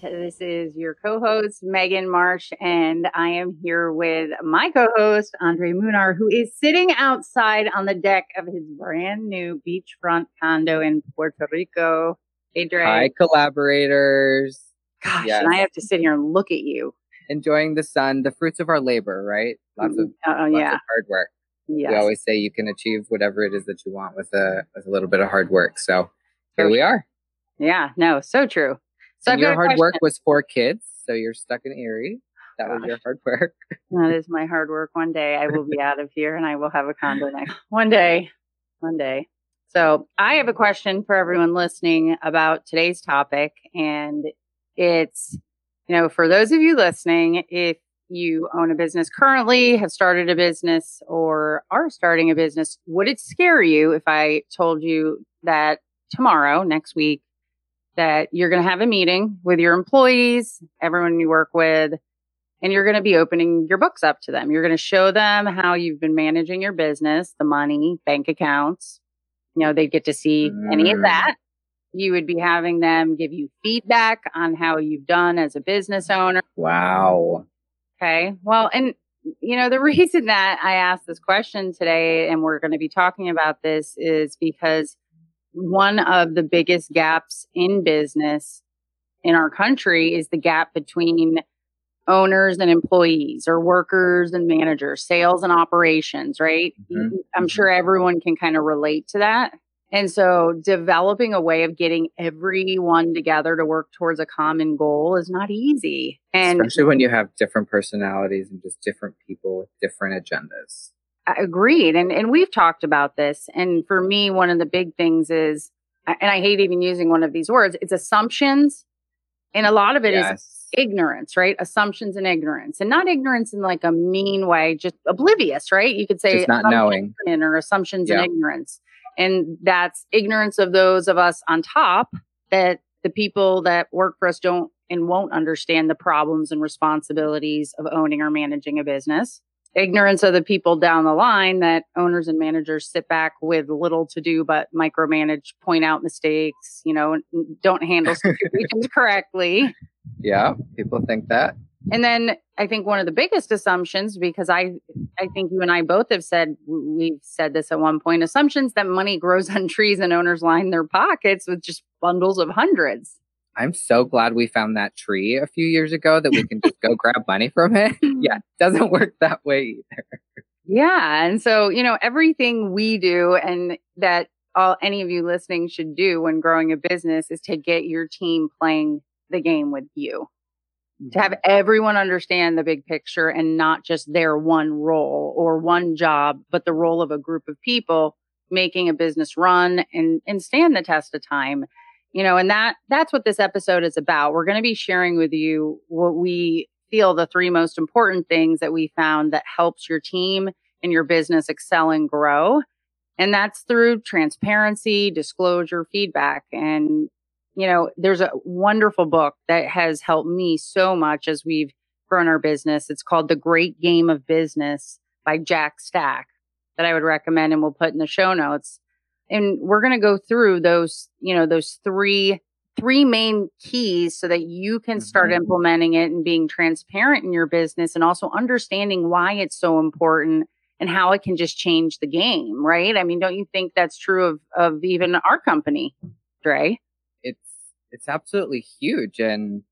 This is your co host, Megan Marsh, and I am here with my co host, Andre Munar, who is sitting outside on the deck of his brand new beachfront condo in Puerto Rico. Hey, Dre. Hi, collaborators. Gosh, yes. and I have to sit here and look at you. Enjoying the sun, the fruits of our labor, right? Lots of, uh, lots yeah. of hard work. Yes. We always say you can achieve whatever it is that you want with a with a little bit of hard work. So here we are. Yeah, no, so true. So your hard question. work was for kids, so you're stuck in Erie. That Gosh. was your hard work. that is my hard work. One day I will be out of here and I will have a condo next. One day, one day. So I have a question for everyone listening about today's topic, and it's you know for those of you listening, if you own a business currently, have started a business, or are starting a business, would it scare you if I told you that tomorrow, next week, that you're going to have a meeting with your employees, everyone you work with, and you're going to be opening your books up to them. You're going to show them how you've been managing your business, the money, bank accounts. You know, they get to see mm. any of mm. that. You would be having them give you feedback on how you've done as a business owner. Wow. Okay. Well, and you know, the reason that I asked this question today and we're going to be talking about this is because one of the biggest gaps in business in our country is the gap between owners and employees or workers and managers, sales and operations, right? Mm-hmm. I'm mm-hmm. sure everyone can kind of relate to that. And so developing a way of getting everyone together to work towards a common goal is not easy. And especially when you have different personalities and just different people with different agendas. Agreed. And and we've talked about this. And for me, one of the big things is and I hate even using one of these words, it's assumptions. And a lot of it yes. is ignorance, right? Assumptions and ignorance. And not ignorance in like a mean way, just oblivious, right? You could say just not knowing or assumptions yeah. and ignorance. And that's ignorance of those of us on top that the people that work for us don't and won't understand the problems and responsibilities of owning or managing a business ignorance of the people down the line that owners and managers sit back with little to do but micromanage, point out mistakes, you know, don't handle situations correctly. Yeah, people think that. And then I think one of the biggest assumptions, because I, I think you and I both have said we've said this at one point, assumptions that money grows on trees and owners line their pockets with just bundles of hundreds. I'm so glad we found that tree a few years ago that we can just go grab money from it. yeah, doesn't work that way either. Yeah. And so, you know, everything we do and that all any of you listening should do when growing a business is to get your team playing the game with you. Mm-hmm. To have mm-hmm. everyone understand the big picture and not just their one role or one job, but the role of a group of people making a business run and, and stand the test of time you know and that that's what this episode is about. We're going to be sharing with you what we feel the three most important things that we found that helps your team and your business excel and grow and that's through transparency disclosure feedback and you know there's a wonderful book that has helped me so much as we've grown our business. It's called the great game of business by jack stack that i would recommend and we'll put in the show notes and we're going to go through those you know those three three main keys so that you can start mm-hmm. implementing it and being transparent in your business and also understanding why it's so important and how it can just change the game right? I mean don't you think that's true of of even our company dre? It's it's absolutely huge and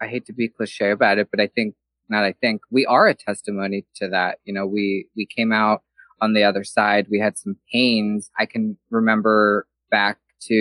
i hate to be cliche about it but i think not i think we are a testimony to that. You know we we came out on the other side, we had some pains. I can remember back to,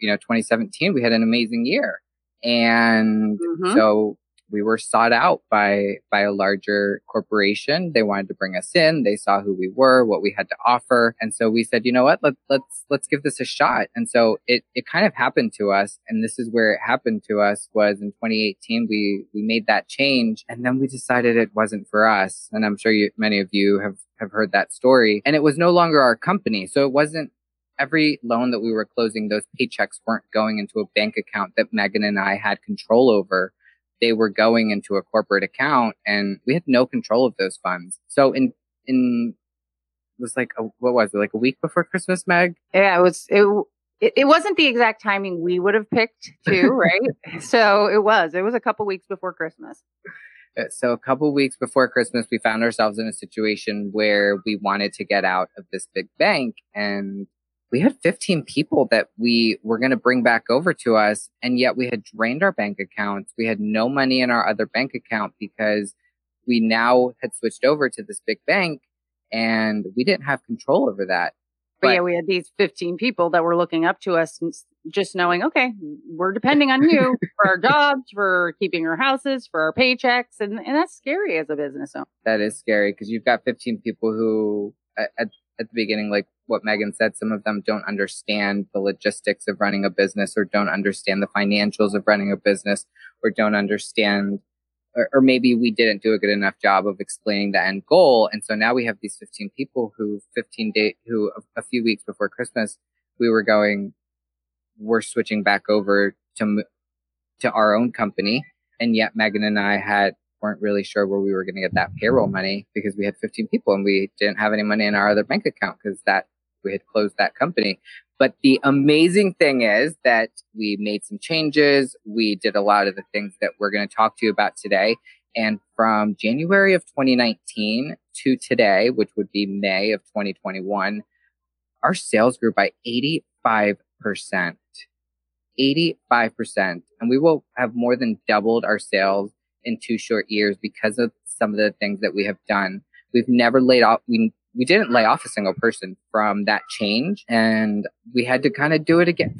you know, 2017, we had an amazing year. And mm-hmm. so we were sought out by by a larger corporation. They wanted to bring us in. They saw who we were, what we had to offer, and so we said, you know what, let's let's let's give this a shot. And so it it kind of happened to us, and this is where it happened to us was in 2018. We we made that change, and then we decided it wasn't for us. And I'm sure you, many of you have have heard that story. And it was no longer our company, so it wasn't every loan that we were closing, those paychecks weren't going into a bank account that Megan and I had control over they were going into a corporate account and we had no control of those funds. So in, in, it was like, a, what was it? Like a week before Christmas, Meg? Yeah, it was, it, it, it wasn't the exact timing we would have picked too, right? so it was, it was a couple weeks before Christmas. Uh, so a couple weeks before Christmas, we found ourselves in a situation where we wanted to get out of this big bank and we had 15 people that we were going to bring back over to us. And yet we had drained our bank accounts. We had no money in our other bank account because we now had switched over to this big bank and we didn't have control over that. But, but yeah, we had these 15 people that were looking up to us and just knowing, okay, we're depending on you for our jobs, for keeping our houses, for our paychecks. And, and that's scary as a business owner. That is scary because you've got 15 people who at, at the beginning, like what Megan said, some of them don't understand the logistics of running a business or don't understand the financials of running a business or don't understand or, or, maybe we didn't do a good enough job of explaining the end goal. And so now we have these 15 people who 15 day, who a, a few weeks before Christmas, we were going, we're switching back over to, to our own company. And yet Megan and I had weren't really sure where we were going to get that payroll money because we had 15 people and we didn't have any money in our other bank account because that we had closed that company. But the amazing thing is that we made some changes. We did a lot of the things that we're going to talk to you about today. And from January of 2019 to today, which would be May of 2021, our sales grew by 85%. 85%. And we will have more than doubled our sales in two short years because of some of the things that we have done. We've never laid off. We we didn't lay off a single person from that change, and we had to kind of do it again.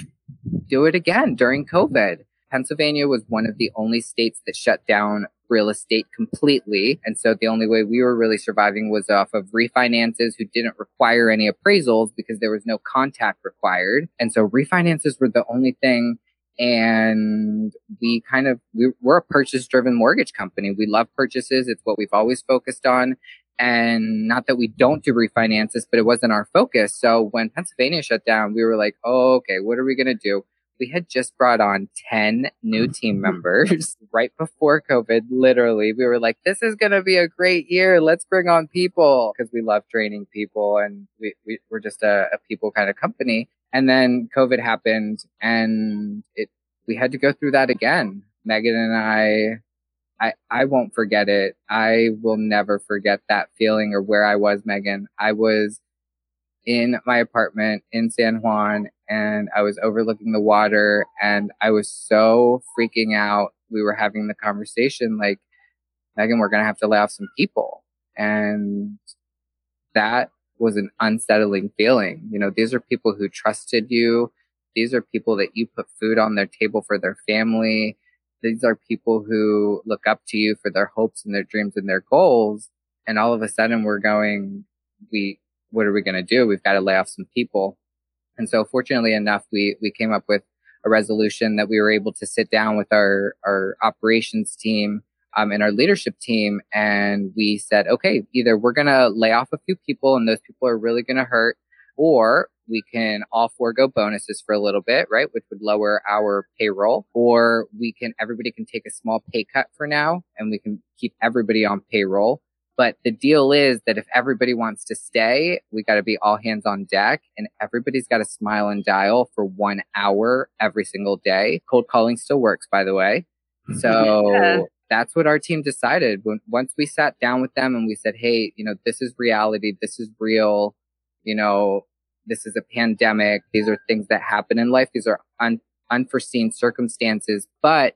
Do it again during COVID. Pennsylvania was one of the only states that shut down real estate completely. And so the only way we were really surviving was off of refinances who didn't require any appraisals because there was no contact required. And so refinances were the only thing and we kind of we, we're a purchase driven mortgage company. We love purchases. It's what we've always focused on. And not that we don't do refinances but it wasn't our focus. So when pennsylvania shut down we were like oh, okay what are we going to do? We had just brought on 10 new mm-hmm. team members right before covid literally. We were like this is going to be a great year. Let's bring on people. Because we love training people and we, we, we're just a, a people kind of company and then COVID happened and it, we had to go through that again. Megan and I, I, I won't forget it. I will never forget that feeling or where I was, Megan. I was in my apartment in San Juan and I was overlooking the water and I was so freaking out. We were having the conversation like, Megan, we're going to have to lay off some people. And that was an unsettling feeling. You know, these are people who trusted you. These are people that you put food on their table for their family. These are people who look up to you for their hopes and their dreams and their goals. And all of a sudden we're going, we, what are we going to do? We've got to lay off some people. And so fortunately enough, we, we came up with a resolution that we were able to sit down with our, our operations team um, in our leadership team. And we said, okay, either we're going to lay off a few people and those people are really going to hurt, or we can all forego bonuses for a little bit, right? Which would lower our payroll, or we can, everybody can take a small pay cut for now and we can keep everybody on payroll. But the deal is that if everybody wants to stay, we got to be all hands on deck and everybody's got to smile and dial for one hour every single day. Cold calling still works, by the way. So that's what our team decided. When once we sat down with them and we said hey you know this is reality. This is real. You know this is a pandemic. These are things that happen in life. These are un- unforeseen circumstances but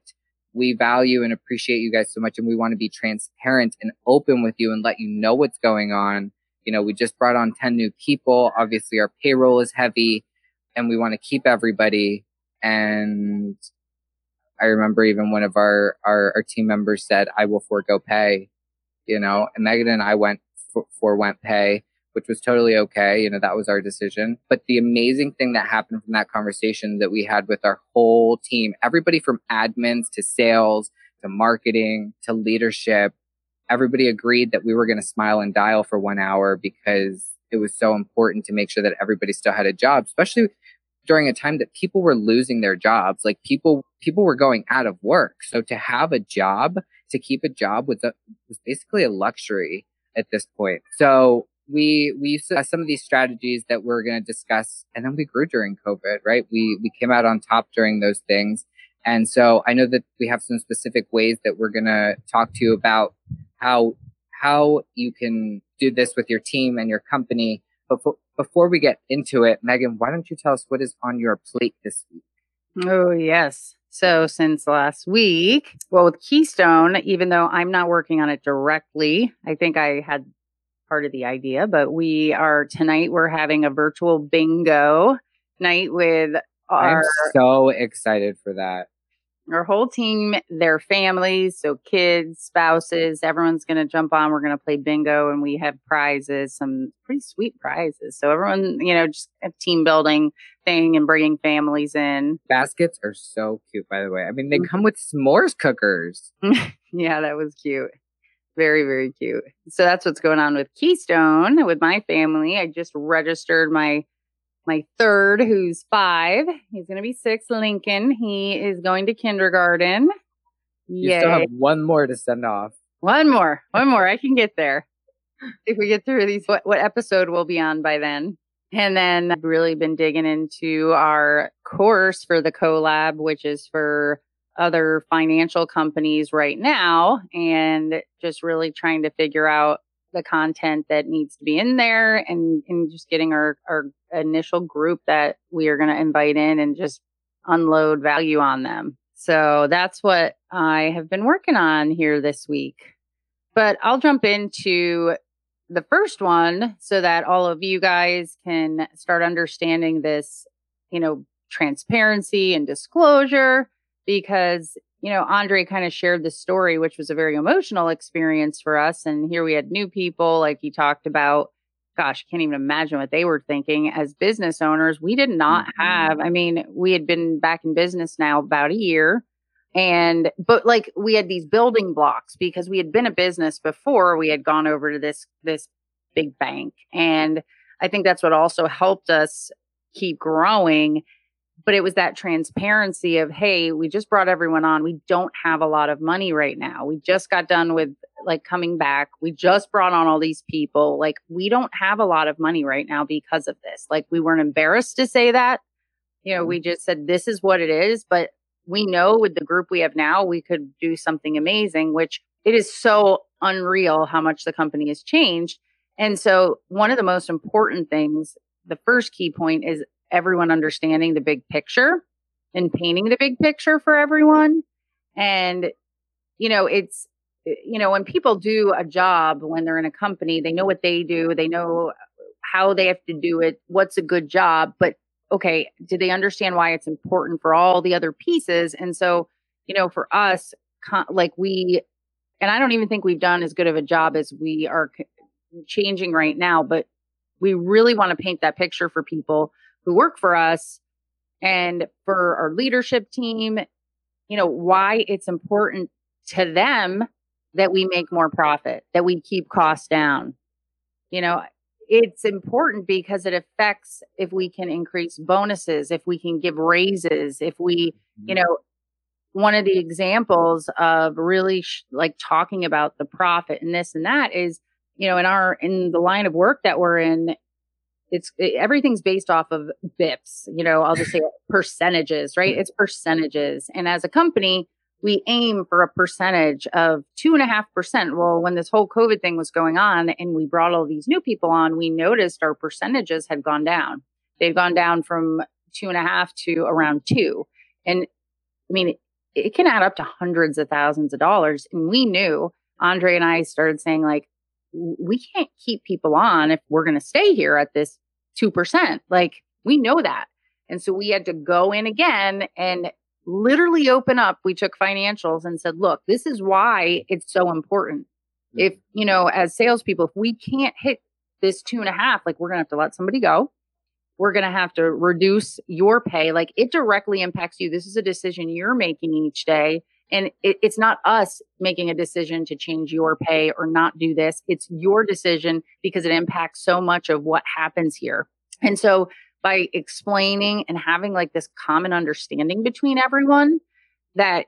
we value and appreciate you guys so much and we want to be transparent and open with you and let you know what's going on. You know we just brought on 10 new people. Obviously our payroll is heavy and we want to keep everybody and I remember even one of our, our, our team members said, I will forego pay, you know, and Megan and I went for, went pay, which was totally okay. You know, that was our decision. But the amazing thing that happened from that conversation that we had with our whole team, everybody from admins to sales to marketing to leadership, everybody agreed that we were going to smile and dial for one hour because it was so important to make sure that everybody still had a job, especially during a time that people were losing their jobs. Like people, people were going out of work. So to have a job, to keep a job was a, was basically a luxury at this point. So we, we used some of these strategies that we're going to discuss and then we grew during COVID, right? We, we came out on top during those things. And so I know that we have some specific ways that we're going to talk to you about how, how you can do this with your team and your company. But before we get into it, Megan, why don't you tell us what is on your plate this week? Oh, yes. So, since last week, well, with Keystone, even though I'm not working on it directly, I think I had part of the idea, but we are tonight, we're having a virtual bingo night with our. I'm so excited for that our whole team, their families, so kids, spouses, everyone's going to jump on. We're going to play bingo and we have prizes, some pretty sweet prizes. So everyone, you know, just a team building thing and bringing families in. Baskets are so cute, by the way. I mean, they mm-hmm. come with s'mores cookers. yeah, that was cute. Very, very cute. So that's what's going on with Keystone with my family. I just registered my my third, who's five. He's going to be six. Lincoln. He is going to kindergarten. You still have one more to send off. One more. One more. I can get there. If we get through these, what, what episode we'll be on by then. And then I've really been digging into our course for the CoLab, which is for other financial companies right now, and just really trying to figure out the content that needs to be in there and, and just getting our, our initial group that we are going to invite in and just unload value on them. So that's what I have been working on here this week. But I'll jump into the first one so that all of you guys can start understanding this, you know, transparency and disclosure because you know, Andre kind of shared the story, which was a very emotional experience for us. And here we had new people, like he talked about. Gosh, can't even imagine what they were thinking as business owners. We did not mm-hmm. have, I mean, we had been back in business now about a year. And, but like we had these building blocks because we had been a business before we had gone over to this, this big bank. And I think that's what also helped us keep growing but it was that transparency of hey we just brought everyone on. We don't have a lot of money right now. We just got done with like coming back. We just brought on all these people. Like we don't have a lot of money right now because of this. Like we weren't embarrassed to say that. You know we mm-hmm. just said this is what it is. But we know with the group we have now we could do something amazing which it is so unreal how much the company has changed. And so one of the most important things the first key point is everyone understanding the big picture and painting the big picture for everyone. And, you know, it's, you know, when people do a job when they're in a company, they know what they do, they know how they have to do it, what's a good job. But okay, do they understand why it's important for all the other pieces? And so, you know, for us, like we, and I don't even think we've done as good of a job as we are changing right now, but we really want to paint that picture for people who work for us and for our leadership team, you know, why it's important to them that we make more profit, that we keep costs down. You know, it's important because it affects if we can increase bonuses, if we can give raises, if we, you mm-hmm. know, one of the examples of really sh- like talking about the profit and this and that is, you know, in our in the line of work that we're in, it's it, everything's based off of bips you know i'll just say percentages right? It's percentages. And as a company we aim for a percentage of two and a half percent. Well when this whole covid thing was going on and we brought all these new people on we noticed our percentages had gone down. They've gone down from two and a half to around two. And i mean it, it can add up to hundreds of thousands of dollars. And we knew andre and i started saying like we can't keep people on if we're going to stay here at this 2%. Like we know that. And so we had to go in again and literally open up. We took financials and said, look, this is why it's so important. Mm-hmm. If, you know, as salespeople, if we can't hit this two and a half, like we're going to have to let somebody go. We're going to have to reduce your pay. Like it directly impacts you. This is a decision you're making each day. And it, it's not us making a decision to change your pay or not do this. It's your decision because it impacts so much of what happens here. And so by explaining and having like this common understanding between everyone that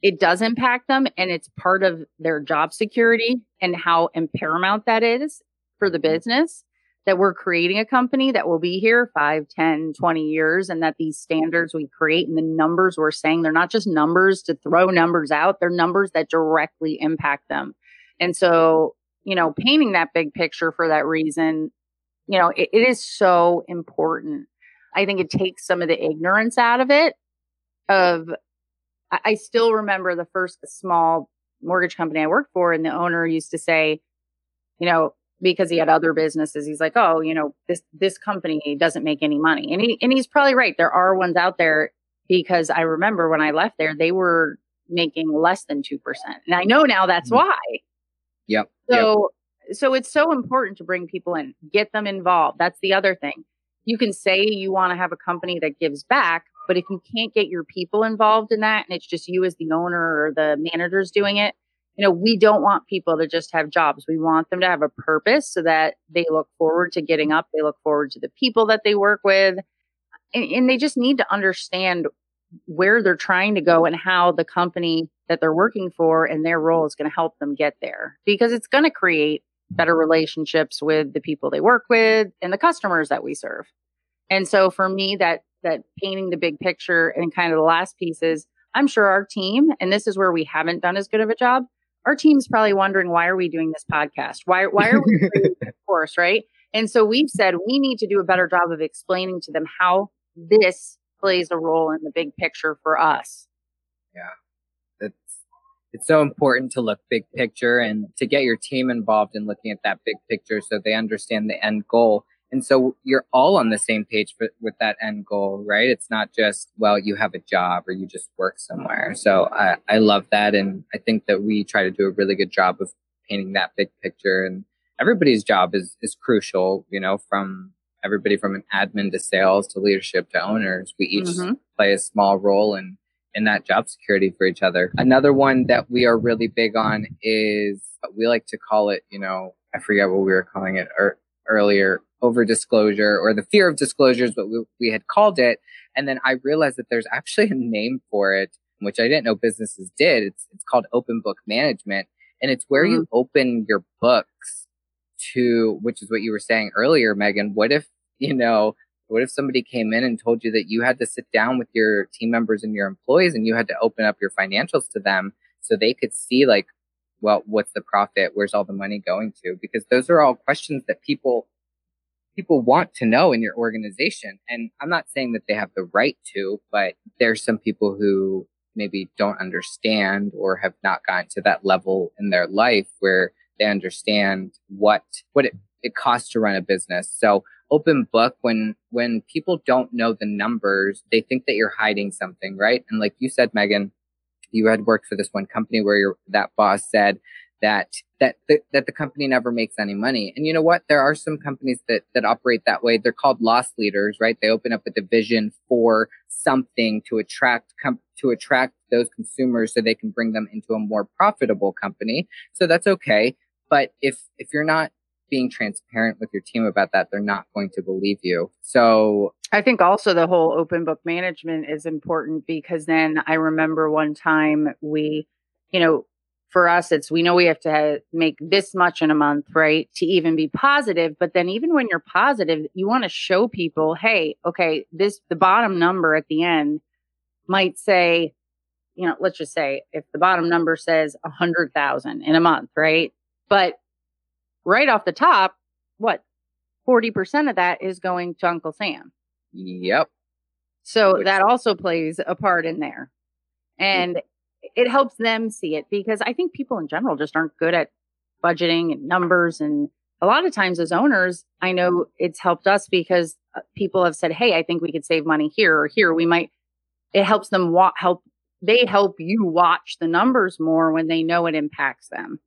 it does impact them and it's part of their job security and how paramount that is for the mm-hmm. business that we're creating a company that will be here 5 10 20 years and that these standards we create and the numbers we're saying they're not just numbers to throw numbers out they're numbers that directly impact them and so you know painting that big picture for that reason you know, it, it is so important. I think it takes some of the ignorance out of it. Of, I, I still remember the first small mortgage company I worked for, and the owner used to say, you know, because he had other businesses, he's like, oh, you know, this this company doesn't make any money, and he and he's probably right. There are ones out there because I remember when I left there, they were making less than two percent, and I know now that's mm-hmm. why. Yep. So so it's so important to bring people in, get them involved. That's the other thing. You can say you want to have a company that gives back, but if you can't get your people involved in that and it's just you as the owner or the managers doing it, you know, we don't want people to just have jobs. We want them to have a purpose so that they look forward to getting up, they look forward to the people that they work with. And, and they just need to understand where they're trying to go and how the company that they're working for and their role is going to help them get there because it's going to create better relationships with the people they work with and the customers that we serve. And so for me, that that painting the big picture and kind of the last piece is I'm sure our team, and this is where we haven't done as good of a job. Our team's probably wondering why are we doing this podcast? Why why are we doing this course, right? And so we've said we need to do a better job of explaining to them how this plays a role in the big picture for us. Yeah it's it's so important to look big picture and to get your team involved in looking at that big picture so they understand the end goal. And so you're all on the same page for, with that end goal, right? It's not just, well, you have a job or you just work somewhere. So I, I love that. And I think that we try to do a really good job of painting that big picture and everybody's job is, is crucial, you know, from everybody from an admin to sales to leadership to owners. We each mm-hmm. play a small role in in that job security for each other. Another one that we are really big on is we like to call it, you know, I forget what we were calling it er, earlier, over disclosure or the fear of disclosures, is what we, we had called it. And then I realized that there's actually a name for it, which I didn't know businesses did. It's, it's called open book management. And it's where mm-hmm. you open your books to, which is what you were saying earlier, Megan. What if, you know, what if somebody came in and told you that you had to sit down with your team members and your employees and you had to open up your financials to them so they could see like, well, what's the profit? Where's all the money going to? Because those are all questions that people people want to know in your organization. And I'm not saying that they have the right to, but there's some people who maybe don't understand or have not gotten to that level in their life where they understand what what it, it costs to run a business. So open book when when people don't know the numbers they think that you're hiding something right and like you said megan you had worked for this one company where that boss said that that the, that the company never makes any money. And you know what? There are some companies that that operate that way. They're called loss leaders right? They open up a division for something to attract com- to attract those consumers so they can bring them into a more profitable company. So that's okay. But if if you're not being transparent with your team about that, they're not going to believe you. So I think also the whole open book management is important because then I remember one time we, you know, for us, it's we know we have to make this much in a month, right? To even be positive. But then, even when you're positive, you want to show people, hey, okay, this, the bottom number at the end might say, you know, let's just say if the bottom number says a hundred thousand in a month, right? But right off the top, what 40% of that is going to Uncle Sam. Yep. So Which, that also plays a part in there. And it helps them see it because I think people in general just aren't good at budgeting and numbers. And a lot of times, as owners, I know it's helped us because uh, people have said, Hey, I think we could save money here or here. We might it helps them wa- help they help you watch the numbers more when they know it impacts them.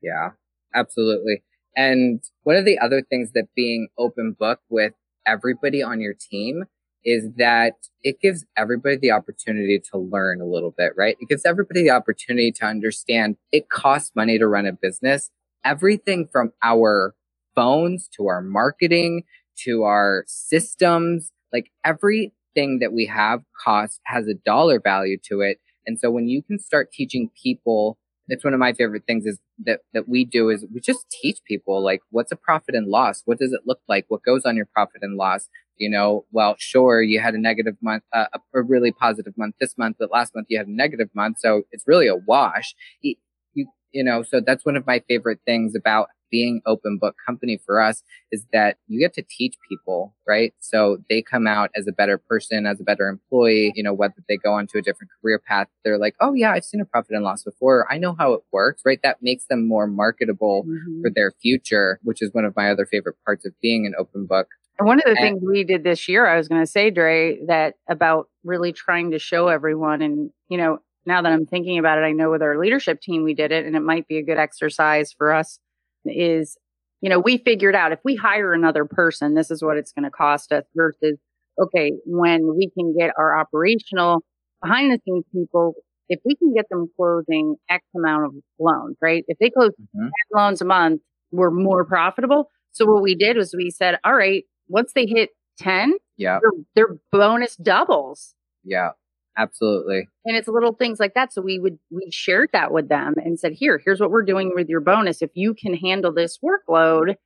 Yeah, absolutely. And one of the other things that being open book with everybody on your team is that it gives everybody the opportunity to learn a little bit, right? It gives everybody the opportunity to understand it costs money to run a business. Everything from our phones to our marketing to our systems, like everything that we have cost has a dollar value to it. And so when you can start teaching people it's one of my favorite things is that that we do is we just teach people like what's a profit and loss what does it look like what goes on your profit and loss you know well sure you had a negative month uh, a really positive month this month but last month you had a negative month so it's really a wash you, you, you know so that's one of my favorite things about being open book company for us is that you get to teach people, right? So they come out as a better person, as a better employee, you know, whether they go onto a different career path, they're like, oh yeah, I've seen a profit and loss before. I know how it works, right? That makes them more marketable mm-hmm. for their future, which is one of my other favorite parts of being an open book. And one of the and, things we did this year, I was going to say, Dre, that about really trying to show everyone and, you know, now that I'm thinking about it, I know with our leadership team, we did it and it might be a good exercise for us is, you know, we figured out if we hire another person, this is what it's going to cost us versus, okay, when we can get our operational behind the scenes people, if we can get them closing X amount of loans, right? If they close mm-hmm. loans a month, we're more profitable. So what we did was we said, all right, once they hit 10, yeah, their, their bonus doubles. Yeah. Absolutely. And it's little things like that. So we would, we shared that with them and said, here, here's what we're doing with your bonus. If you can handle this workload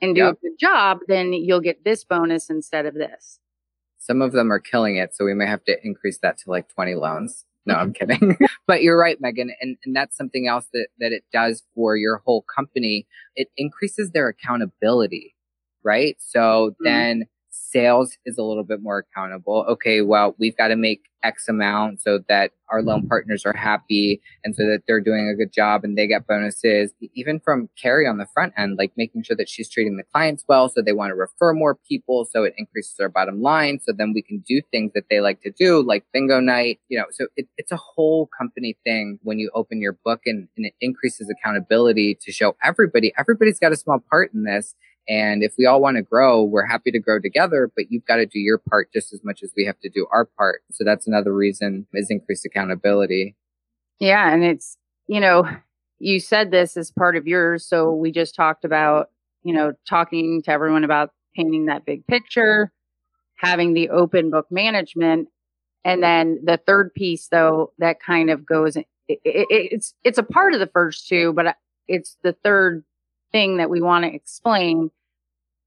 and do a good job, then you'll get this bonus instead of this. Some of them are killing it. So we may have to increase that to like 20 loans. No, I'm kidding. but you're right, Megan. And, and that's something else that, that it does for your whole company. It increases their accountability, right? So mm-hmm. then sales is a little bit more accountable. Okay, well, we've got to make X amount so that our loan partners are happy and so that they're doing a good job and they get bonuses. Even from Carrie on the front end, like making sure that she's treating the clients well so they want to refer more people so it increases our bottom line. So then we can do things that they like to do, like bingo night, you know. So it, it's a whole company thing when you open your book and, and it increases accountability to show everybody, everybody's got a small part in this and if we all want to grow, we're happy to grow together, but you've got to do your part just as much as we have to do our part. So that's another reason is increased accountability. Yeah. And it's, you know, you said this as part of yours. So we just talked about, you know, talking to everyone about painting that big picture, having the open book management. And then the third piece, though, that kind of goes, it, it, it's, it's a part of the first two, but it's the third thing that we want to explain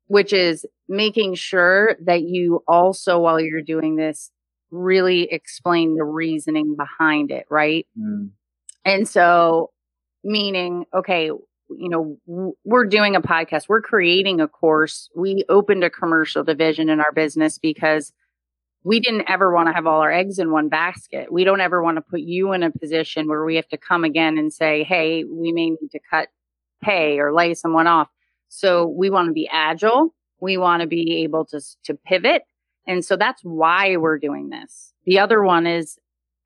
which is making sure that you also, while you're doing this, really explain the reasoning behind it, right? Mm. And so, meaning, okay, you know, w- we're doing a podcast, we're creating a course. We opened a commercial division in our business because we didn't ever want to have all our eggs in one basket. We don't ever want to put you in a position where we have to come again and say, hey, we may need to cut pay or lay someone off. So mm-hmm. we want to be agile. We want to be able to, to pivot. And so that's why we're doing this. The other one is,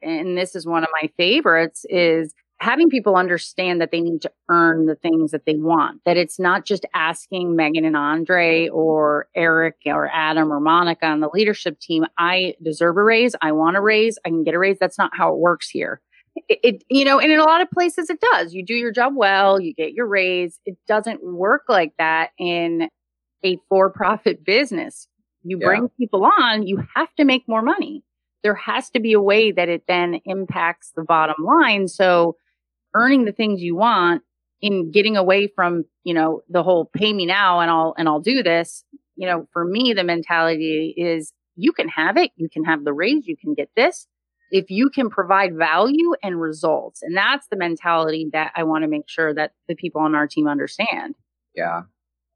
and this is one of my favorites, is having people understand that they need to earn the things that they want. That it's not just asking Megan and Andre or Eric or Adam or Monica on the leadership team, I deserve a raise. I want a raise. I can get a raise. That's not how it works here it, it, you know and in a lot of places it does. You do your job well you get your raise. It doesn't work like that in a for-profit business. You yeah. bring people on you have to make more money. There has to be a way that it then impacts the bottom line. So earning the things you want in getting away from you know the whole pay me now and I'll and I'll do this you know for me the mentality is you can have it you can have the raise you can get this if you can provide value and results. And that's the mentality that I want to make sure that the people on our team understand. Yeah.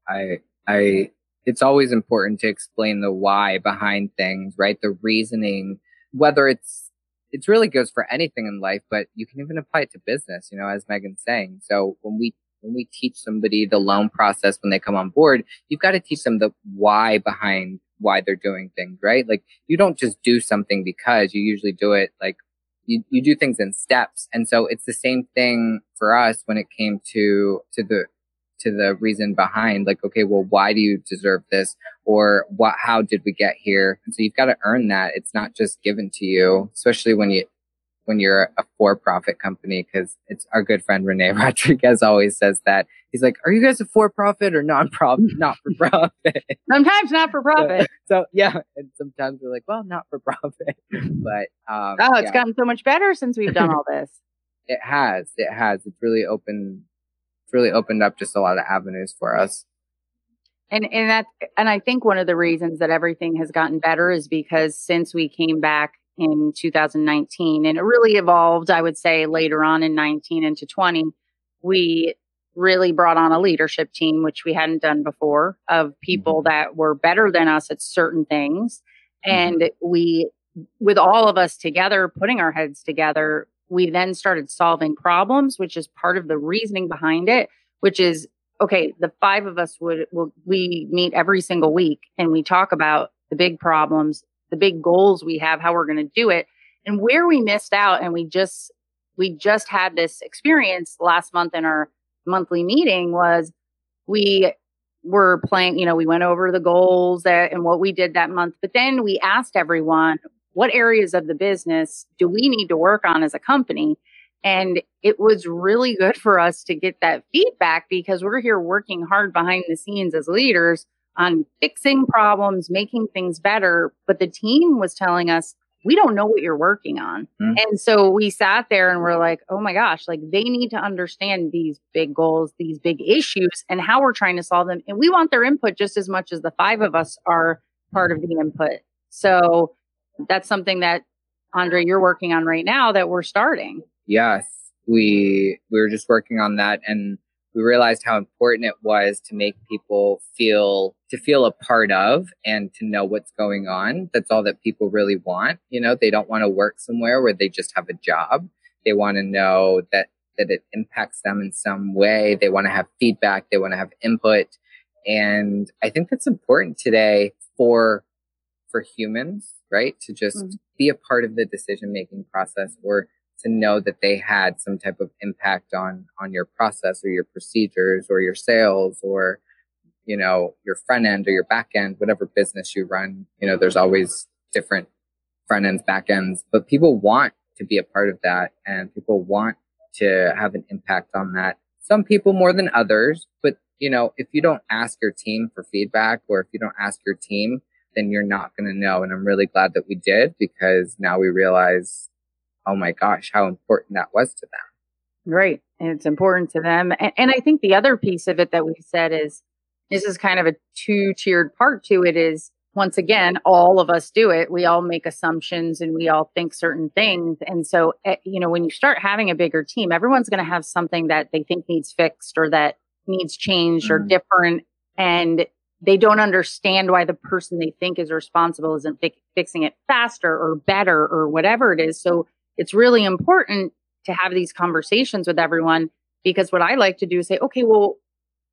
I, I, it's always important to explain the why behind things, right? The reasoning, whether it's, it really goes for anything in life, but you can even apply it to business, you know, as Megan's saying. So when we, when we teach somebody the loan process when they come on board, you've got to teach them the why behind why they're doing things, right? Like you don't just do something because you usually do it like you, you do things in steps. And so it's the same thing for us when it came to, to the, to the reason behind like, okay, well, why do you deserve this? Or what, how did we get here? And so you've got to earn that. It's not just given to you, especially when you, when you're a for-profit company, because it's our good friend Rene Rodriguez always says that. He's like, "Are you guys a for-profit or non-profit? not for profit." sometimes not for profit. So, so, yeah, and sometimes we're like, "Well, not for profit," but um, oh, it's yeah. gotten so much better since we've done all this. it has, it has. It's really opened, it's really opened up just a lot of avenues for us. And and that and I think one of the reasons that everything has gotten better is because since we came back in 2019 and it really evolved i would say later on in 19 into 20 we really brought on a leadership team which we hadn't done before of people mm-hmm. that were better than us at certain things mm-hmm. and we with all of us together putting our heads together we then started solving problems which is part of the reasoning behind it which is okay the five of us would will we meet every single week and we talk about the big problems the big goals we have, how we're going to do it. And where we missed out and we just we just had this experience last month in our monthly meeting was we were playing, you know, we went over the goals that, and what we did that month, but then we asked everyone, what areas of the business do we need to work on as a company? And it was really good for us to get that feedback because we're here working hard behind the scenes as leaders on fixing problems, making things better. But the team was telling us, we don't know what you're working on. Mm-hmm. And so we sat there and we're like, oh my gosh, like they need to understand these big goals, these big issues, and how we're trying to solve them. And we want their input just as much as the five of us are part of the input. So that's something that Andre, you're working on right now that we're starting. Yes. We we were just working on that and we realized how important it was to make people feel to feel a part of and to know what's going on. That's all that people really want you know? They don't want to work somewhere where they just have a job. They want to know that that it impacts them in some way. They want to have feedback. They want to have input. And i think that's important today for for humans right? To just mm-hmm. be a part of the decision making process or to know that they had some type of impact on on your process or your procedures or your sales or you know your front end or your back end whatever business you run you know there's always different front ends back ends but people want to be a part of that and people want to have an impact on that. Some people more than others but you know if you don't ask your team for feedback or if you don't ask your team then you're not going to know and i'm really glad that we did because now we realize oh my gosh, how important that was to them. Right. And it's important to them. And, and I think the other piece of it that we said is this is kind of a two tiered part to it is once again, all of us do it. We all make assumptions and we all think certain things. And so, eh, you know, when you start having a bigger team, everyone's going to have something that they think needs fixed or that needs changed mm. or different. And they don't understand why the person they think is responsible isn't fi- fixing it faster or better or whatever it is. So it's really important to have these conversations with everyone because what I like to do is say, okay, well,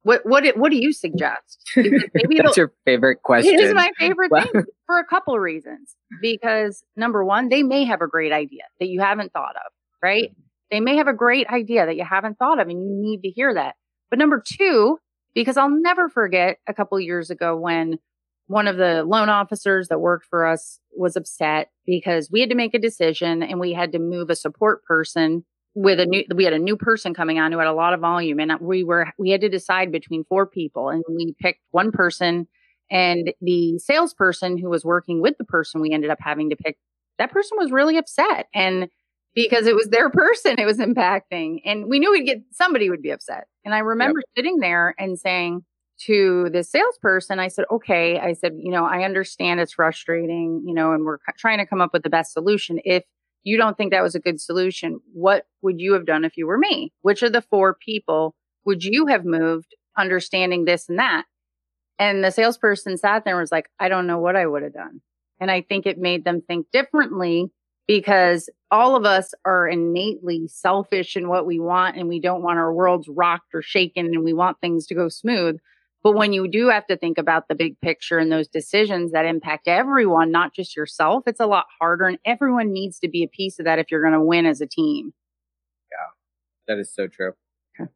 what what what do you suggest? Maybe That's your favorite question. It is my favorite thing for a couple of reasons. Because number one, they may have a great idea that you haven't thought of, right? They may have a great idea that you haven't thought of, and you need to hear that. But number two, because I'll never forget a couple years ago when one of the loan officers that worked for us was upset because we had to make a decision and we had to move a support person with a new we had a new person coming on who had a lot of volume. And we were we had to decide between four people and we picked one person and the salesperson who was working with the person we ended up having to pick that person was really upset. And because it was their person it was impacting. And we knew we'd get somebody would be upset. And i remember yep. sitting there and saying to the salesperson, I said, okay, I said, you know, I understand it's frustrating, you know, and we're trying to come up with the best solution. If you don't think that was a good solution, what would you have done if you were me? Which of the four people would you have moved understanding this and that? And the salesperson sat there and was like, I don't know what I would have done. And I think it made them think differently because all of us are innately selfish in what we want and we don't want our worlds rocked or shaken and we want things to go smooth But when you do have to think about the big picture and those decisions that impact everyone, not just yourself, it's a lot harder. And everyone needs to be a piece of that if you're going to win as a team. Yeah, that is so true. Okay.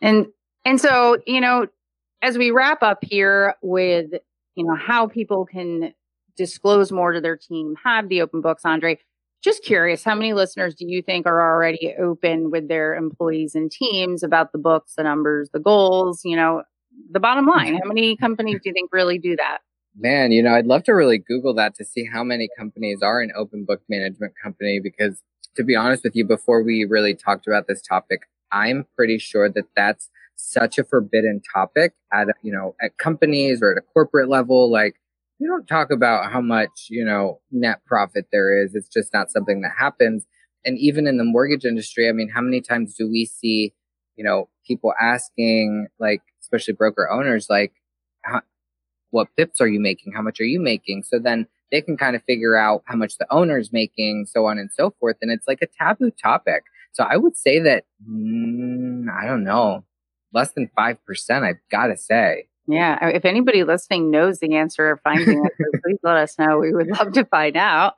And and so, you know, as we wrap up here with, you know, how people can disclose more to their team, have the open books, Andre, just curious, how many listeners do you think are already open with their employees and teams about the books, the numbers, the goals, you know, the bottom line? How many companies do you think really do that? Man, you know, I'd love to really Google that to see how many companies are an open book management company because to be honest with you, before we really talked about this topic, I'm pretty sure that that's such a forbidden topic at you know at companies or at a corporate level like you don't talk about how much you know net profit there is it's just not something that happens and even in the mortgage industry i mean how many times do we see you know people asking like especially broker owners like how, what pips are you making how much are you making so then they can kind of figure out how much the owner's making so on and so forth and it's like a taboo topic so i would say that mm, i don't know less than 5%, I've got to say. Yeah. If anybody listening knows the answer or finds the answer, please let us know. We would love to find out.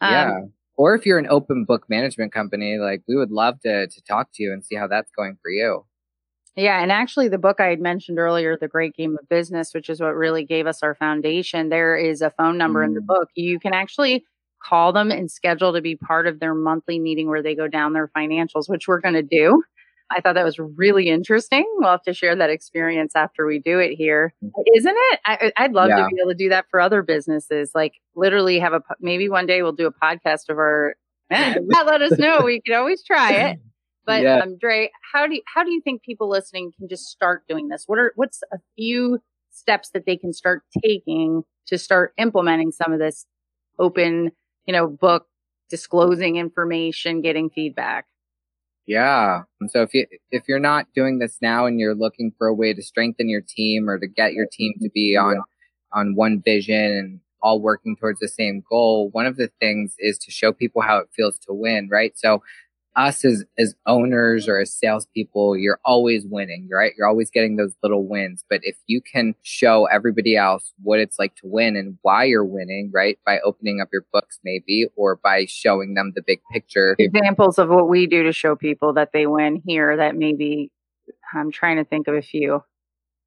Um, yeah. Or if you're an open book management company, like we would love to, to talk to you and see how that's going for you. Yeah. And actually, the book I had mentioned earlier, The Great Game of Business, which is what really gave us our foundation, there is a phone number mm. in the mm. book. You can actually call them and schedule to be part of their monthly meeting where they go down their financials, which we're going to do. I thought that was really interesting. We'll have to share that experience after we do it here, mm. isn't it? I, would love yeah. to be able to do that for other businesses. Like literally have a maybe one day we'll do a podcast of our. let us know. We can always try it. But yeah. um, Dre, how do you, how do you think people listening can just start doing this? What are what's a few steps that they can start taking to start implementing some of this open, you know, book disclosing information, getting feedback? Yeah. And so if you if you're not doing this now and you're looking for a way to strengthen your team or to get your team to be on on one vision and all working towards the same goal, one of the things is to show people how it feels to win, right? So us as as owners or as salespeople, you're always winning, right? You're always getting those little wins. But if you can show everybody else what it's like to win and why you're winning, right? By opening up your books, maybe, or by showing them the big picture. Examples of what we do to show people that they win here that maybe I'm trying to think of a few.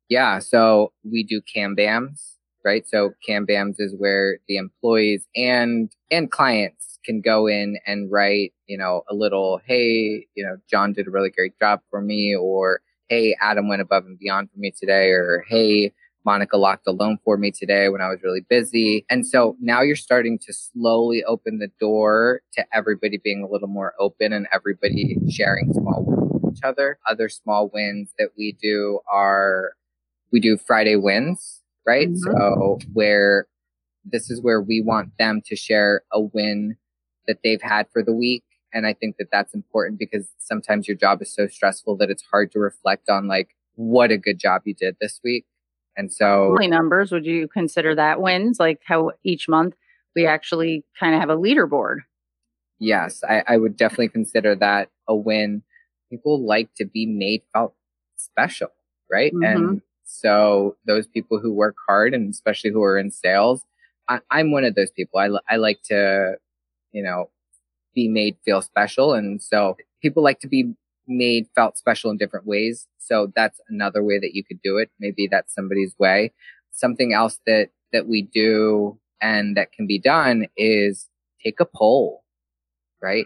Yeah. So we do Kanbans, right? So Kanbans is where the employees and and clients can go in and write, you know, a little, hey, you know, John did a really great job for me, or hey, Adam went above and beyond for me today, or hey, Monica locked a loan for me today when I was really busy. And so now you're starting to slowly open the door to everybody being a little more open and everybody sharing small wins with each other. Other small wins that we do are we do Friday wins, right? Mm-hmm. So where this is where we want them to share a win that they've had for the week. And I think that that's important because sometimes your job is so stressful that it's hard to reflect on like what a good job you did this week. And so numbers, would you consider that wins? Like how each month we actually kind of have a leaderboard. Yes, I, I would definitely consider that a win. People like to be made felt special, right? Mm-hmm. And so those people who work hard and especially who are in sales, I, am one of those people. I, I like to you know, be made feel special. And so people like to be made felt special in different ways. So that's another way that you could do it. Maybe that's somebody's way. Something else that, that we do and that can be done is take a poll, right?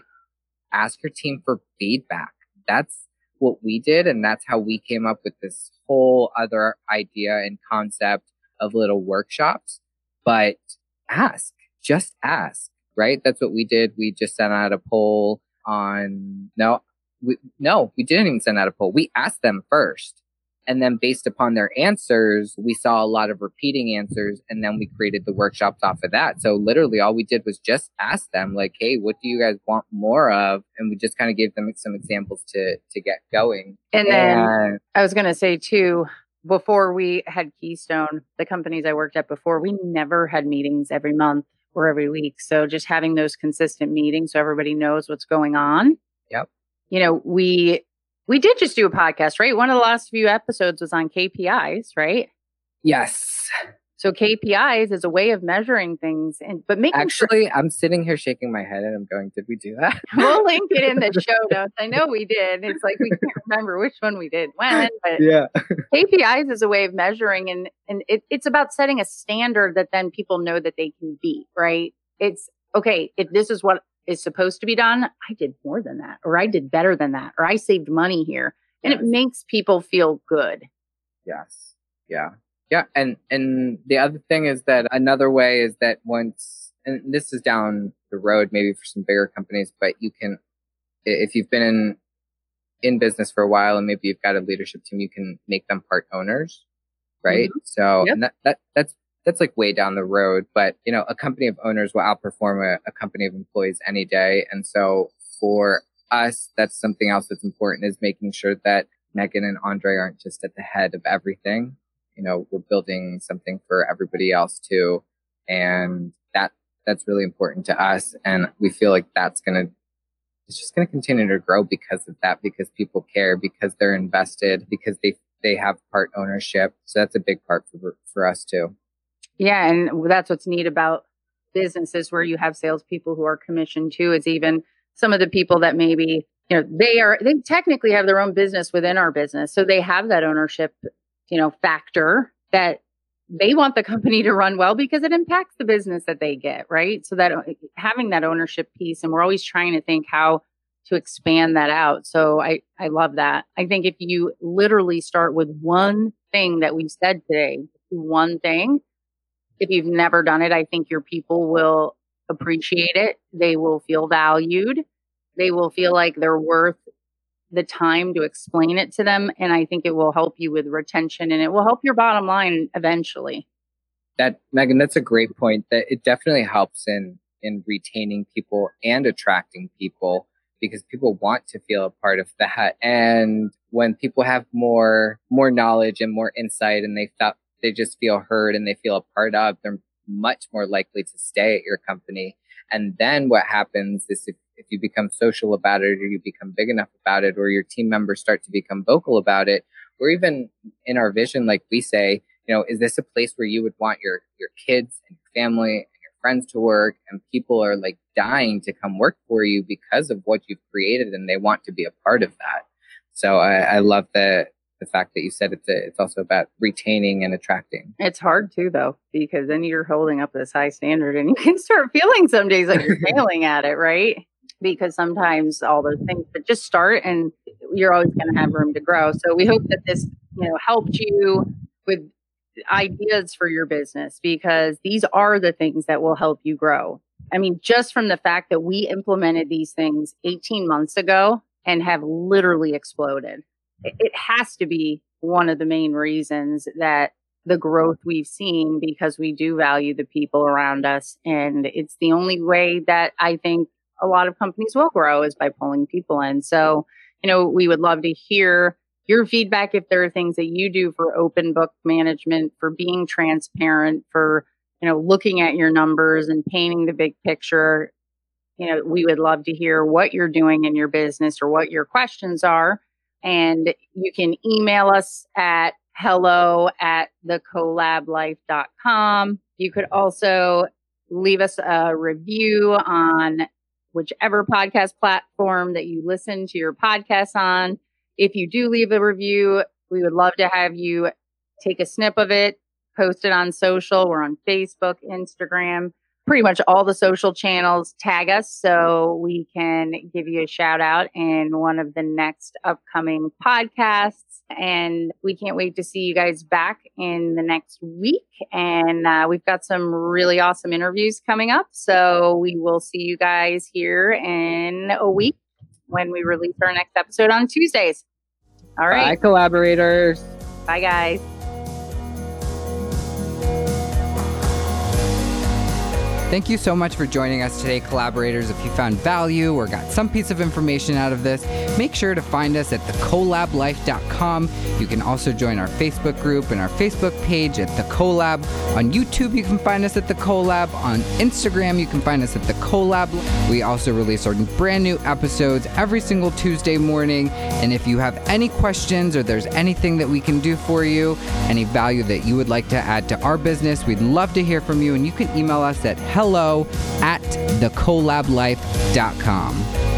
Ask your team for feedback. That's what we did. And that's how we came up with this whole other idea and concept of little workshops. But ask, just ask right? That's what we did. We just sent out a poll on no, we, no, we didn't even send out a poll. We asked them first. And then based upon their answers, we saw a lot of repeating answers and then we created the workshops off of that. So literally all we did was just ask them like, Hey, what do you guys want more of? And we just kind of gave them some examples to, to get going. And then and, I was going to say too, before we had Keystone, the companies I worked at before, we never had meetings every month or every week. So just having those consistent meetings so everybody knows what's going on. Yep. You know, we We did just do a podcast, right? One of the last few episodes was on KPIs, right? Yes. So KPIs is a way of measuring things, and but making actually, sure- I'm sitting here shaking my head, and I'm going, "Did we do that?" we'll link it in the show notes. I know we did. It's like we can't remember which one we did when, but yeah, KPIs is a way of measuring, and and it, it's about setting a standard that then people know that they can beat. Right? It's okay if this is what is supposed to be done. I did more than that, or I did better than that, or I saved money here, and yes. it makes people feel good. Yes. Yeah. Yeah, and and the other thing is that another way is that once and this is down the road maybe for some bigger companies, but you can if you've been in in business for a while and maybe you've got a leadership team, you can make them part owners, right? Mm-hmm. So yep. and that, that that's that's like way down the road, but you know, a company of owners will outperform a, a company of employees any day. And so for us, that's something else that's important is making sure that Megan and Andre aren't just at the head of everything you know we're building something for everybody else too and that that's really important to us and we feel like that's to it's just to continue to grow because of that because people care because they're invested because they they have part ownership so that's a big part for for us too yeah and that's what's neat about businesses where you have salespeople who are commissioned too is even some of the people that maybe you know they are they technically have their own business within our business so they have that ownership you know, factor that they want the company to run well because it impacts the business that they get, right? So that uh, having that ownership piece, and we're always trying to think how to expand that out. So I I love that. I think if you literally start with one thing that we said today, one thing, if you've never done it, I think your people will appreciate it. They will feel valued. They will feel like they're worth the time to explain it to them. And I think it will help you with retention and it will help your bottom line eventually. That Megan, that's a great point. That it definitely helps in in retaining people and attracting people because people want to feel a part of that. And when people have more more knowledge and more insight and they felt they just feel heard and they feel a part of, they're much more likely to stay at your company. And then what happens is if if you become social about it or you become big enough about it or your team members start to become vocal about it or even in our vision like we say you know is this a place where you would want your your kids and your family and your friends to work and people are like dying to come work for you because of what you've created and they want to be a part of that so i, I love the the fact that you said it's a, it's also about retaining and attracting. It's hard too though because then you're holding up this high standard and you can start feeling some days like you're failing at it, right? because sometimes all those things but just start and you're always going to have room to grow so we hope that this you know helped you with ideas for your business because these are the things that will help you grow i mean just from the fact that we implemented these things 18 months ago and have literally exploded it has to be one of the main reasons that the growth we've seen because we do value the people around us and it's the only way that i think a lot of companies will grow is by pulling people in. So, you know, we would love to hear your feedback if there are things that you do for open book management, for being transparent, for, you know, looking at your numbers and painting the big picture. You know, we would love to hear what you're doing in your business or what your questions are. And you can email us at hello at thecolablife.com. You could also leave us a review on whichever podcast platform that you listen to your podcast on. If you do leave a review, we would love to have you take a snip of it, post it on social. We're on Facebook, Instagram, pretty much all the social channels. Tag us so we can give you a shout out in one of the next upcoming podcasts. And we can't wait to see you guys back in the next week. And uh, we've got some really awesome interviews coming up. So we will see you guys here in a week when we release our next episode on Tuesdays. All right. Bye, collaborators. Bye, guys. Thank you so much for joining us today, collaborators. If you found value or got some piece of information out of this, make sure to find us at thecolablife.com. You can also join our Facebook group and our Facebook page at The CoLab. On YouTube, you can find us at The CoLab. On Instagram, you can find us at The CoLab. We also release our brand new episodes every single Tuesday morning. And if you have any questions or there's anything that we can do for you, any value that you would like to add to our business, we'd love to hear from you. And you can email us at hello at thecolablife.com.